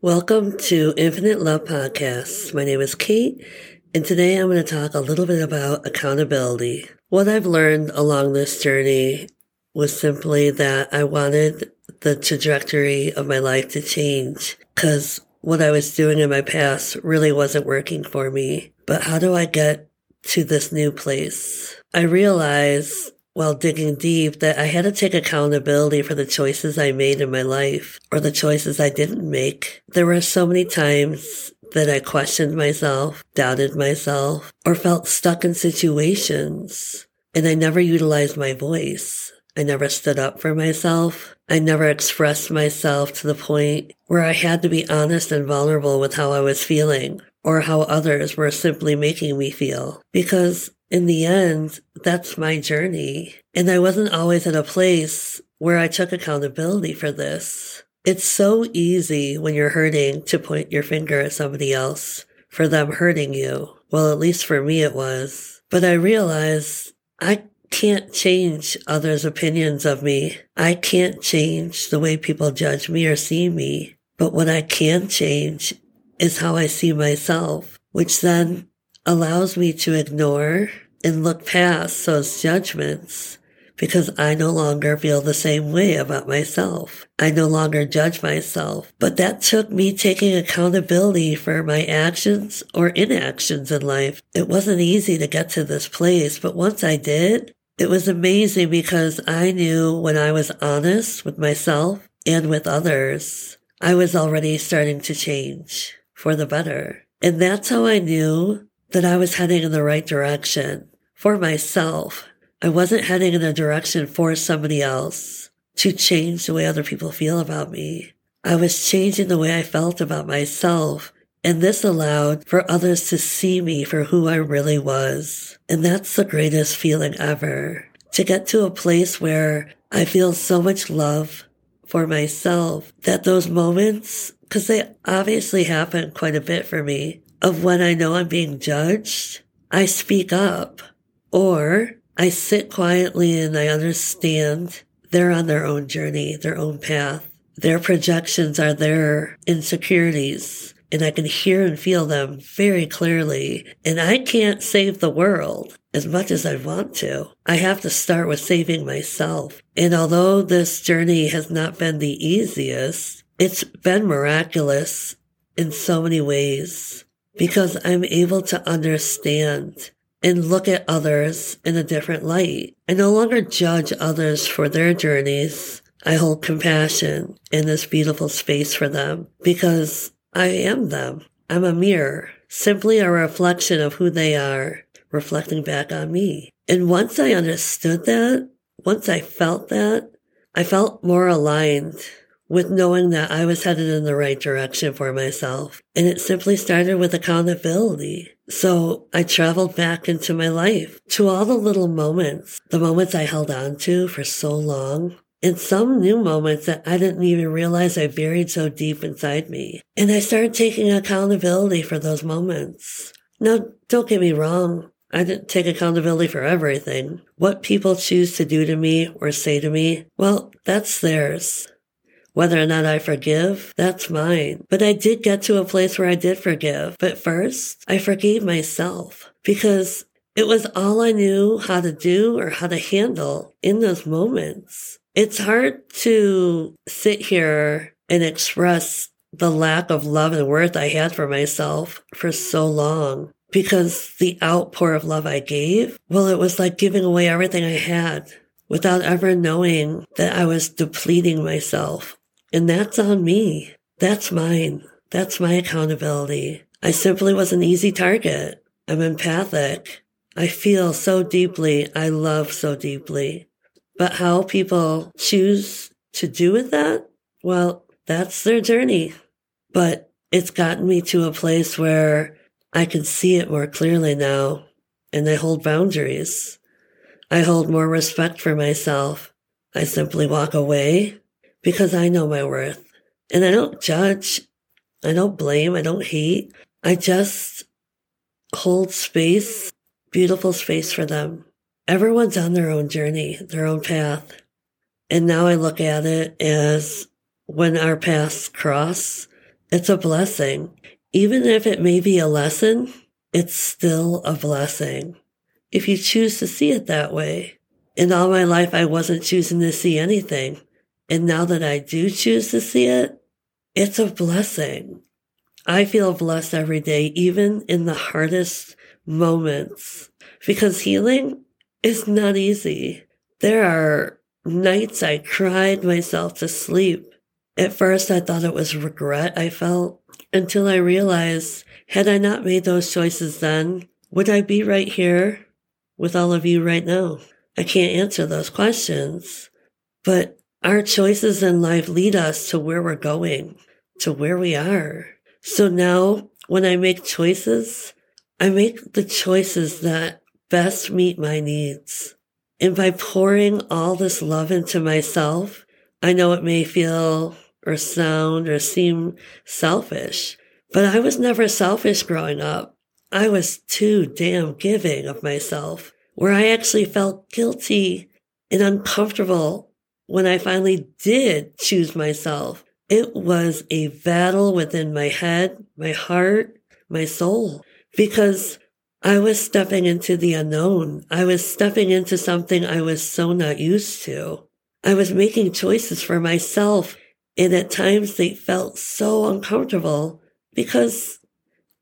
Welcome to Infinite Love Podcast. My name is Kate, and today I'm going to talk a little bit about accountability. What I've learned along this journey was simply that I wanted the trajectory of my life to change because what I was doing in my past really wasn't working for me. But how do I get to this new place? I realized while digging deep that I had to take accountability for the choices I made in my life or the choices I didn't make. There were so many times that I questioned myself, doubted myself, or felt stuck in situations. And I never utilized my voice. I never stood up for myself. I never expressed myself to the point where I had to be honest and vulnerable with how I was feeling or how others were simply making me feel. Because in the end, that's my journey. And I wasn't always in a place where I took accountability for this. It's so easy when you're hurting to point your finger at somebody else for them hurting you. Well, at least for me it was. But I realized I can't change others' opinions of me. I can't change the way people judge me or see me. But what I can change is how I see myself, which then allows me to ignore and look past those judgments because I no longer feel the same way about myself. I no longer judge myself. But that took me taking accountability for my actions or inactions in life. It wasn't easy to get to this place, but once I did, it was amazing because I knew when I was honest with myself and with others, I was already starting to change for the better. And that's how I knew that I was heading in the right direction for myself. I wasn't heading in a direction for somebody else to change the way other people feel about me. I was changing the way I felt about myself. And this allowed for others to see me for who I really was. And that's the greatest feeling ever. To get to a place where I feel so much love for myself that those moments, cause they obviously happen quite a bit for me, of when I know I'm being judged, I speak up or I sit quietly and I understand they're on their own journey, their own path. Their projections are their insecurities and I can hear and feel them very clearly. And I can't save the world as much as I want to. I have to start with saving myself. And although this journey has not been the easiest, it's been miraculous in so many ways because I'm able to understand and look at others in a different light. I no longer judge others for their journeys. I hold compassion in this beautiful space for them because I am them. I'm a mirror, simply a reflection of who they are, reflecting back on me. And once I understood that, once I felt that, I felt more aligned with knowing that I was headed in the right direction for myself. And it simply started with accountability. So I traveled back into my life to all the little moments, the moments I held on to for so long. And some new moments that I didn't even realize I buried so deep inside me. And I started taking accountability for those moments. Now, don't get me wrong. I didn't take accountability for everything. What people choose to do to me or say to me, well, that's theirs. Whether or not I forgive, that's mine. But I did get to a place where I did forgive. But first, I forgave myself because it was all I knew how to do or how to handle in those moments. It's hard to sit here and express the lack of love and worth I had for myself for so long because the outpour of love I gave, well, it was like giving away everything I had without ever knowing that I was depleting myself and that's on me. That's mine. That's my accountability. I simply was an easy target. I'm empathic. I feel so deeply. I love so deeply. But how people choose to do with that? Well, that's their journey. But it's gotten me to a place where I can see it more clearly now and I hold boundaries. I hold more respect for myself. I simply walk away because I know my worth. And I don't judge. I don't blame. I don't hate. I just hold space, beautiful space for them. Everyone's on their own journey, their own path. And now I look at it as when our paths cross, It's a blessing. Even if it may be a lesson, it's still a blessing. If you choose to see it that way. In all my life, I wasn't choosing to see anything. And now that I do choose to see it, it's a blessing. I feel blessed every day, even in the hardest moments, because healing is not easy. There are nights I cried myself to sleep. At first, I thought it was regret I felt until I realized had I not made those choices then, would I be right here with all of you right now? I can't answer those questions, but our choices in life lead us to where we're going, to where we are. So now when I make choices, I make the choices that best meet my needs. And by pouring all this love into myself, I know it may feel or sound or seem selfish, but I was never selfish growing up. I was too damn giving of myself, where I actually felt guilty and uncomfortable when I finally did choose myself. It was a battle within my head, my heart, my soul, because I was stepping into the unknown. I was stepping into something I was so not used to. I was making choices for myself, and at times they felt so uncomfortable because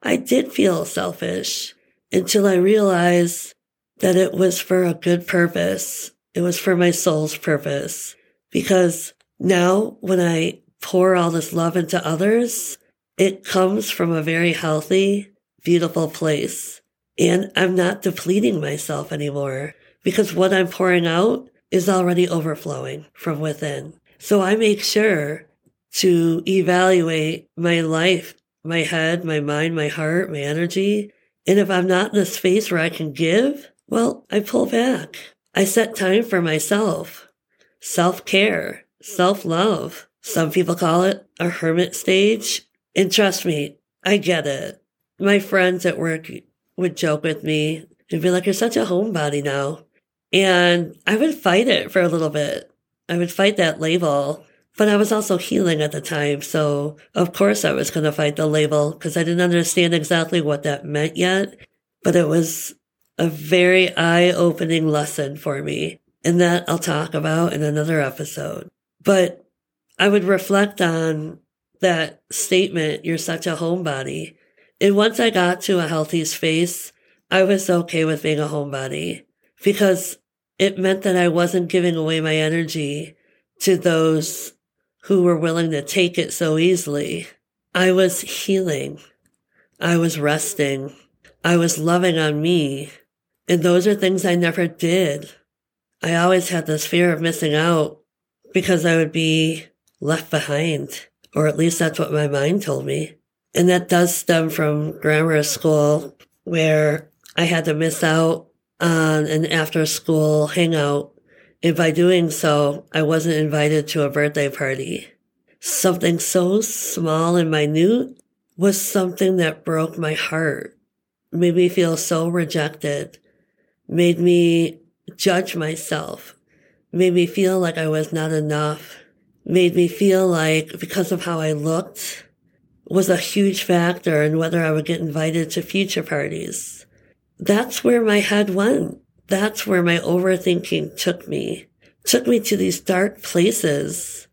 I did feel selfish until I realized that it was for a good purpose. It was for my soul's purpose. Because now when I pour all this love into others, it comes from a very healthy, beautiful place. And I'm not depleting myself anymore because what I'm pouring out is already overflowing from within. So I make sure to evaluate my life, my head, my mind, my heart, my energy. And if I'm not in a space where I can give, well, I pull back. I set time for myself, self care, self love. Some people call it a hermit stage. And trust me, I get it. My friends at work would joke with me and be like, You're such a homebody now. And I would fight it for a little bit. I would fight that label, but I was also healing at the time. So of course I was going to fight the label because I didn't understand exactly what that meant yet. But it was a very eye opening lesson for me. And that I'll talk about in another episode. But I would reflect on that statement, you're such a homebody. And once I got to a healthy space, I was okay with being a homebody because it meant that I wasn't giving away my energy to those who were willing to take it so easily. I was healing. I was resting. I was loving on me. And those are things I never did. I always had this fear of missing out because I would be left behind, or at least that's what my mind told me. And that does stem from grammar school where I had to miss out on an after school hangout. And by doing so, I wasn't invited to a birthday party. Something so small and minute was something that broke my heart, made me feel so rejected, made me judge myself, made me feel like I was not enough, made me feel like because of how I looked, was a huge factor in whether I would get invited to future parties. That's where my head went. That's where my overthinking took me, took me to these dark places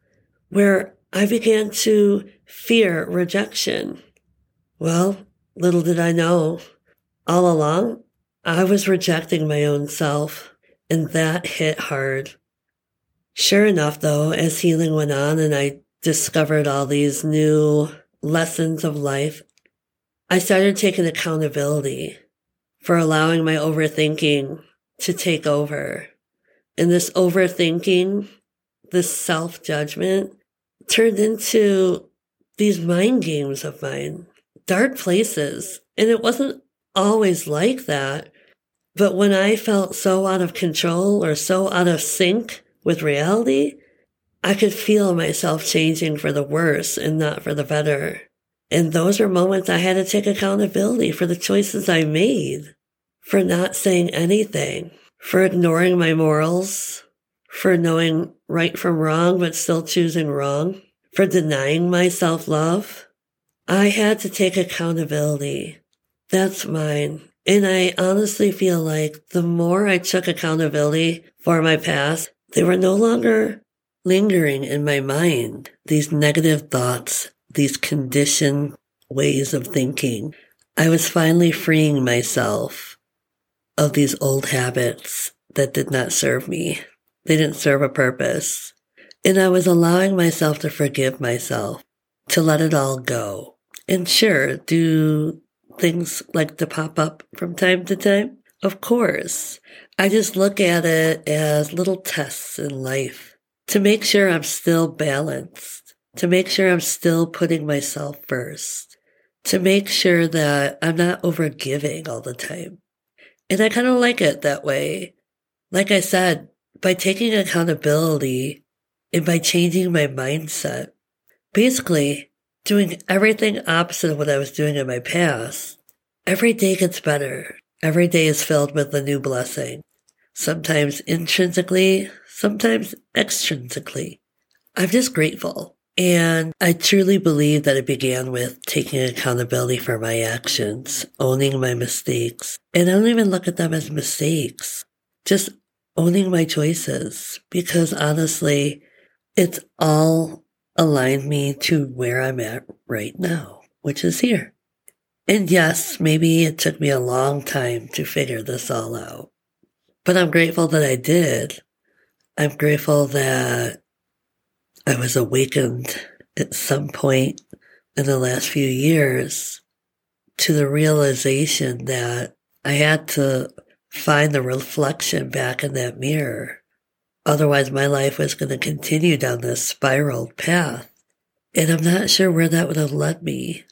where I began to fear rejection. Well, little did I know, all along, I was rejecting my own self, and that hit hard. Sure enough, though, as healing went on and I discovered all these new lessons of life, I started taking accountability for allowing my overthinking to take over. And this overthinking, this self judgment turned into these mind games of mine, dark places. And it wasn't always like that. But when I felt so out of control or so out of sync with reality, I could feel myself changing for the worse and not for the better. And those are moments I had to take accountability for the choices I made, for not saying anything, for ignoring my morals, for knowing right from wrong, but still choosing wrong, for denying myself love. I had to take accountability. That's mine. And I honestly feel like the more I took accountability for my past, they were no longer lingering in my mind. These negative thoughts, these conditioned ways of thinking. I was finally freeing myself of these old habits that did not serve me. They didn't serve a purpose. And I was allowing myself to forgive myself, to let it all go. And sure, do things like to pop up from time to time? Of course. I just look at it as little tests in life to make sure I'm still balanced, to make sure I'm still putting myself first, to make sure that I'm not overgiving all the time. And I kind of like it that way. Like I said, by taking accountability and by changing my mindset, basically doing everything opposite of what I was doing in my past, every day gets better. Every day is filled with a new blessing, sometimes intrinsically, sometimes extrinsically. I'm just grateful. And I truly believe that it began with taking accountability for my actions, owning my mistakes. And I don't even look at them as mistakes, just owning my choices. Because honestly, it's all aligned me to where I'm at right now, which is here. And yes, maybe it took me a long time to figure this all out, but I'm grateful that I did. I'm grateful that I was awakened at some point in the last few years to the realization that I had to find the reflection back in that mirror. Otherwise, my life was going to continue down this spiraled path. And I'm not sure where that would have led me,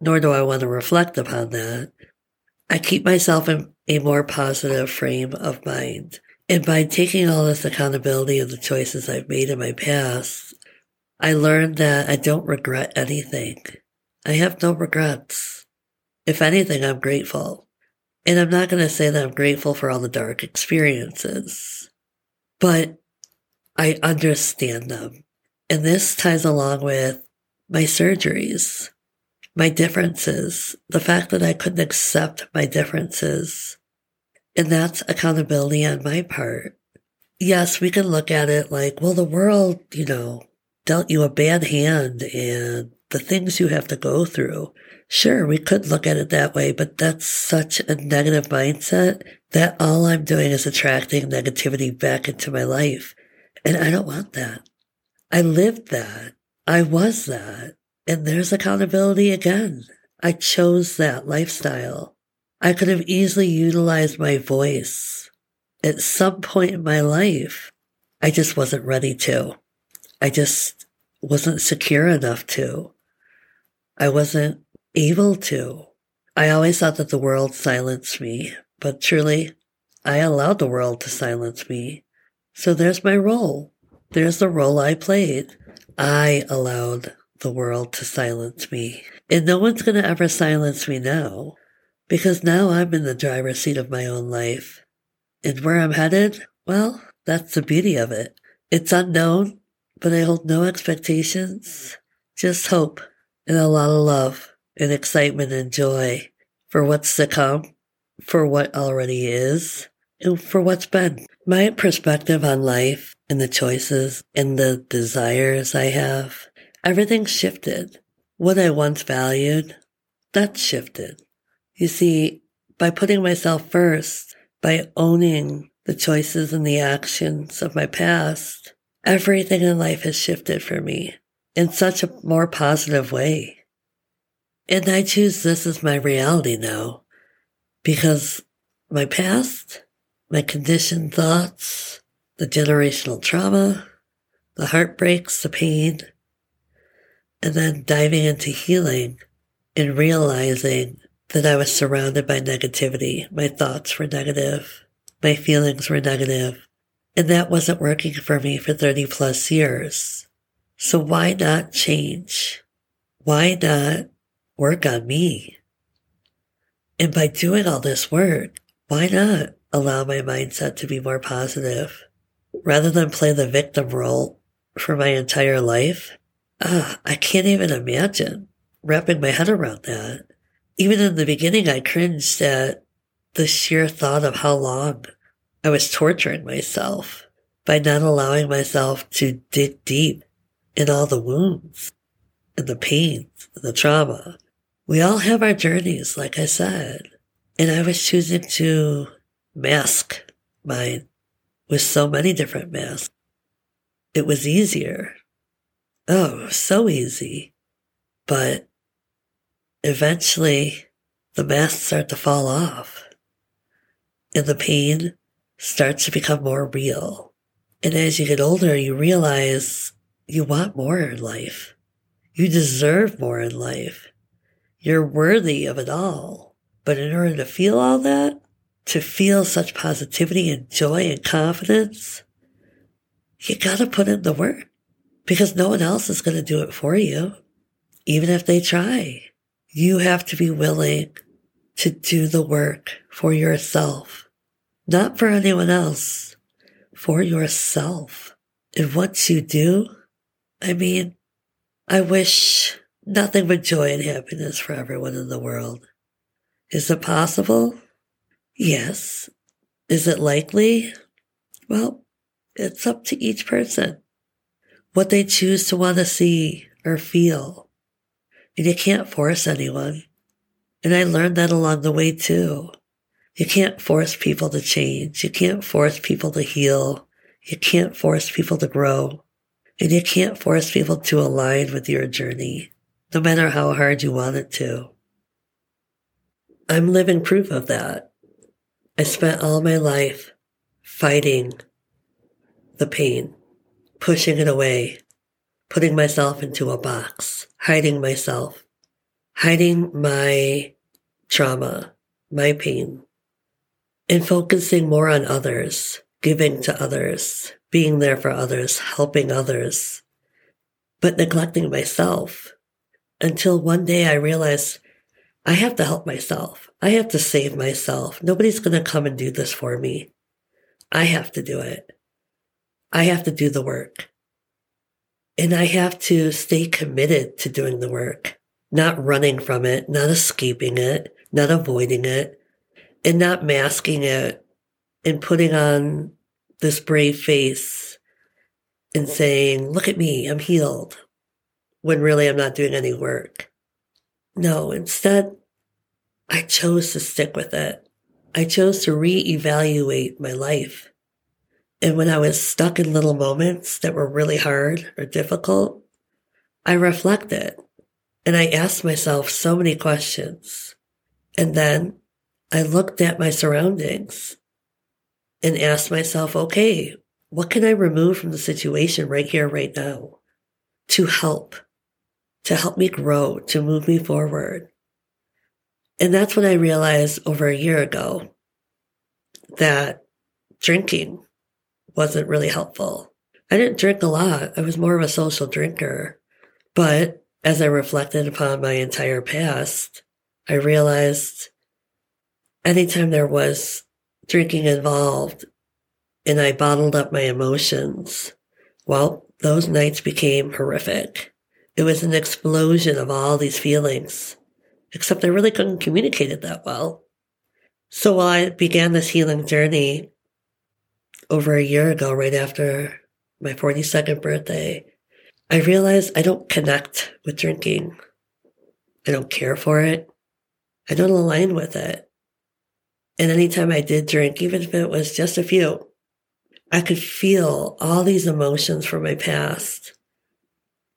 nor do I want to reflect upon that. I keep myself in a more positive frame of mind. And by taking all this accountability of the choices I've made in my past, I learned that I don't regret anything. I have no regrets. If anything, I'm grateful. And I'm not going to say that I'm grateful for all the dark experiences, but I understand them. And this ties along with my surgeries, my differences, the fact that I couldn't accept my differences. And that's accountability on my part. Yes, we can look at it like, well, the world, you know, dealt you a bad hand and the things you have to go through. Sure, we could look at it that way, but that's such a negative mindset that all I'm doing is attracting negativity back into my life. And I don't want that. I lived that. I was that. And there's accountability again. I chose that lifestyle. I could have easily utilized my voice at some point in my life. I just wasn't ready to. I just wasn't secure enough to. I wasn't able to. I always thought that the world silenced me, but truly, I allowed the world to silence me. So there's my role. There's the role I played. I allowed the world to silence me. And no one's going to ever silence me now because now I'm in the driver's seat of my own life. And where I'm headed, well, that's the beauty of it. It's unknown but I hold no expectations, just hope and a lot of love and excitement and joy for what's to come, for what already is, and for what's been. My perspective on life and the choices and the desires I have, everything's shifted. What I once valued, that's shifted. You see, by putting myself first, by owning the choices and the actions of my past, Everything in life has shifted for me in such a more positive way. And I choose this as my reality now because my past, my conditioned thoughts, the generational trauma, the heartbreaks, the pain, and then diving into healing and realizing that I was surrounded by negativity. My thoughts were negative. My feelings were negative. And that wasn't working for me for 30 plus years. So why not change? Why not work on me? And by doing all this work, why not allow my mindset to be more positive? Rather than play the victim role for my entire life, ah, I can't even imagine wrapping my head around that. Even in the beginning, I cringed at the sheer thought of how long I was torturing myself by not allowing myself to dig deep in all the wounds and the pains and the trauma. We all have our journeys, like I said, and I was choosing to mask mine with so many different masks. It was easier. Oh, so easy. But eventually the masks start to fall off and the pain starts to become more real. And as you get older, you realize you want more in life. You deserve more in life. You're worthy of it all. But in order to feel all that, to feel such positivity and joy and confidence, you gotta put in the work because no one else is going to do it for you. Even if they try, you have to be willing to do the work for yourself, not for anyone else, for yourself. And once you do, I mean, I wish nothing but joy and happiness for everyone in the world. Is it possible? Yes. Is it likely? Well, it's up to each person. What they choose to want to see or feel. And you can't force anyone. And I learned that along the way too. You can't force people to change. You can't force people to heal. You can't force people to grow. And you can't force people to align with your journey, no matter how hard you want it to. I'm living proof of that. I spent all my life fighting the pain, pushing it away, putting myself into a box, hiding myself, hiding my trauma, my pain, and focusing more on others, giving to others, being there for others, helping others, but neglecting myself until one day I realized I have to help myself. I have to save myself. Nobody's going to come and do this for me. I have to do it. I have to do the work. And I have to stay committed to doing the work, not running from it, not escaping it, not avoiding it, and not masking it and putting on this brave face and saying, look at me, I'm healed, when really I'm not doing any work. No, instead, I chose to stick with it. I chose to reevaluate my life. And when I was stuck in little moments that were really hard or difficult, I reflected and I asked myself so many questions. And then I looked at my surroundings and asked myself, okay, what can I remove from the situation right here, right now to help, to help me grow, to move me forward? And that's when I realized over a year ago that drinking wasn't really helpful. I didn't drink a lot. I was more of a social drinker. But as I reflected upon my entire past, I realized anytime there was drinking involved and I bottled up my emotions, well, those nights became horrific. It was an explosion of all these feelings, except I really couldn't communicate it that well. So while I began this healing journey, over a year ago, right after my 42nd birthday, I realized I don't connect with drinking. I don't care for it. I don't align with it. And anytime I did drink, even if it was just a few, I could feel all these emotions from my past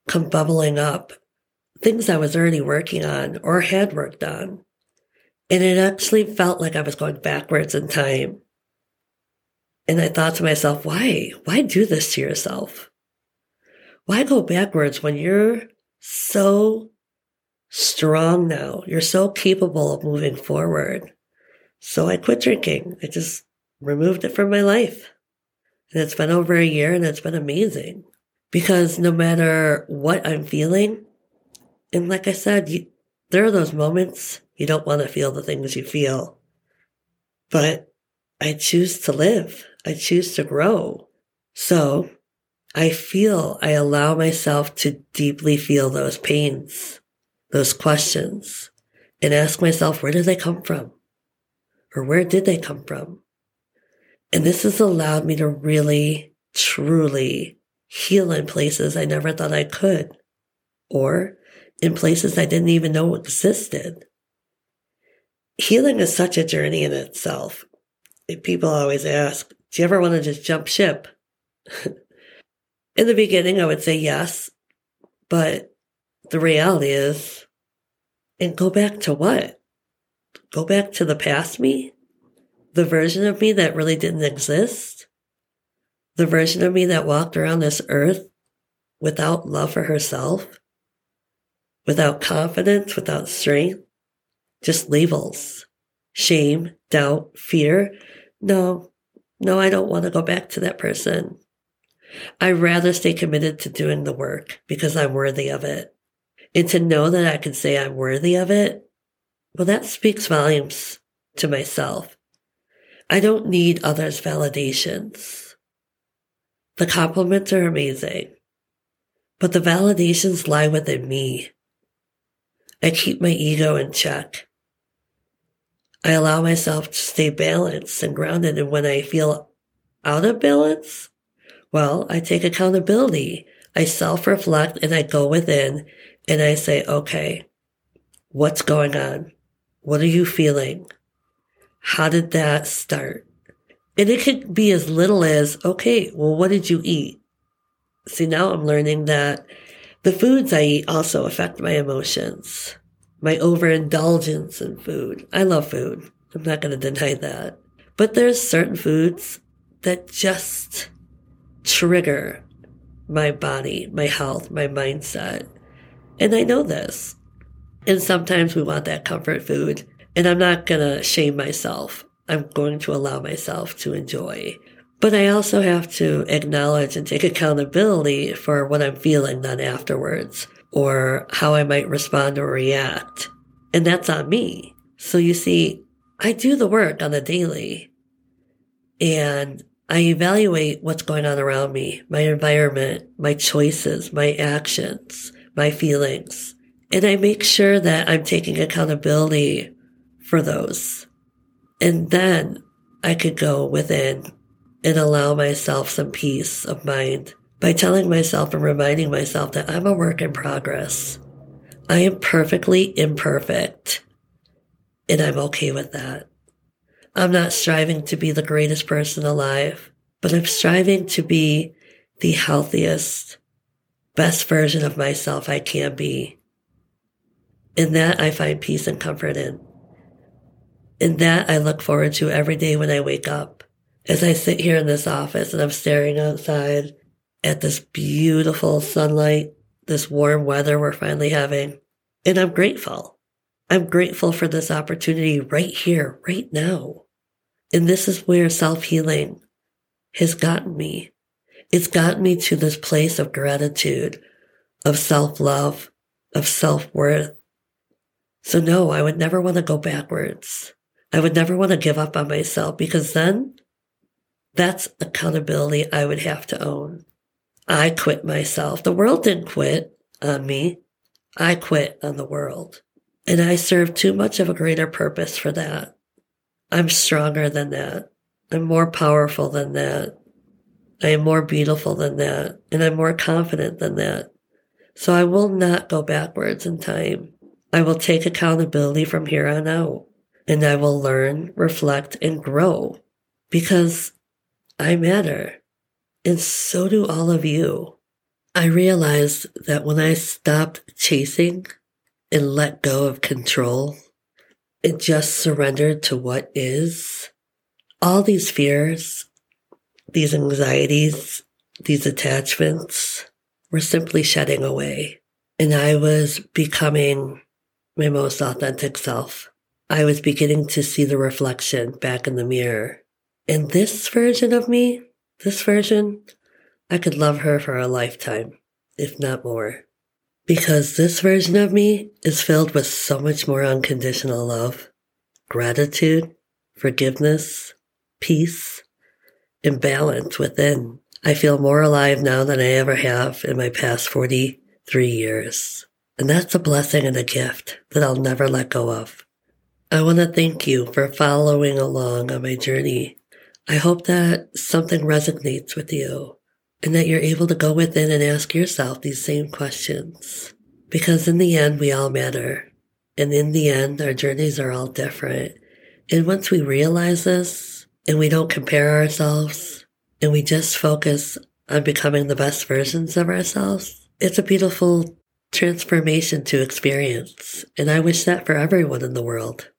come bubbling up, things I was already working on or had worked on. And it actually felt like I was going backwards in time. And I thought to myself, why? Why do this to yourself? Why go backwards when you're so strong now? You're so capable of moving forward. So I quit drinking. I just removed it from my life. And it's been over a year and it's been amazing because no matter what I'm feeling, and like I said, you, there are those moments you don't want to feel the things you feel, but I choose to live. I choose to grow. So I feel I allow myself to deeply feel those pains those questions and ask myself, where did they come from? Or where did they come from? And this has allowed me to really, truly heal in places I never thought I could, or in places I didn't even know existed. Healing is such a journey in itself. People always ask, do you ever want to just jump ship? in the beginning, I would say yes, but the reality is, and go back to what? Go back to the past me? The version of me that really didn't exist? The version of me that walked around this earth without love for herself? Without confidence, without strength? Just labels. Shame, doubt, fear. No, no, I don't want to go back to that person. I'd rather stay committed to doing the work because I'm worthy of it. And to know that I can say I'm worthy of it, well, that speaks volumes to myself. I don't need others' validations. The compliments are amazing, but the validations lie within me. I keep my ego in check. I allow myself to stay balanced and grounded. And when I feel out of balance, well, I take accountability. I self reflect and I go within and I say, okay, what's going on? What are you feeling? How did that start? And it could be as little as, okay, well, what did you eat? See, now I'm learning that the foods I eat also affect my emotions, my overindulgence in food. I love food. I'm not going to deny that. But there's certain foods that just trigger my body, my health, my mindset. And I know this. And sometimes we want that comfort food. And I'm not going to shame myself. I'm going to allow myself to enjoy. But I also have to acknowledge and take accountability for what I'm feeling then afterwards or how I might respond or react. And that's on me. So you see, I do the work on the daily and I evaluate what's going on around me, my environment, my choices, my actions, my feelings. And I make sure that I'm taking accountability for those. And then I could go within and allow myself some peace of mind by telling myself and reminding myself that I'm a work in progress. I am perfectly imperfect and I'm okay with that. I'm not striving to be the greatest person alive, but I'm striving to be the healthiest, best version of myself I can be. In that, I find peace and comfort in. In that, I look forward to every day when I wake up. As I sit here in this office and I'm staring outside at this beautiful sunlight, this warm weather we're finally having, and I'm grateful. I'm grateful for this opportunity right here, right now. And this is where self healing has gotten me. It's gotten me to this place of gratitude, of self love, of self worth. So no, I would never want to go backwards. I would never want to give up on myself because then that's accountability I would have to own. I quit myself. The world didn't quit on me. I quit on the world. And I serve too much of a greater purpose for that. I'm stronger than that. I'm more powerful than that. I am more beautiful than that. And I'm more confident than that. So I will not go backwards in time. I will take accountability from here on out and I will learn, reflect, and grow because I matter. And so do all of you. I realized that when I stopped chasing and let go of control, it just surrendered to what is. All these fears, these anxieties, these attachments were simply shedding away. And I was becoming my most authentic self. I was beginning to see the reflection back in the mirror. And this version of me, this version, I could love her for a lifetime, if not more because this version of me is filled with so much more unconditional love, gratitude, forgiveness, peace, and balance within. I feel more alive now than I ever have in my past 43 years. And that's a blessing and a gift that I'll never let go of. I want to thank you for following along on my journey. I hope that something resonates with you and that you're able to go within and ask yourself these same questions. Because in the end, we all matter. And in the end, our journeys are all different. And once we realize this and we don't compare ourselves and we just focus on becoming the best versions of ourselves, it's a beautiful transformation to experience. And I wish that for everyone in the world.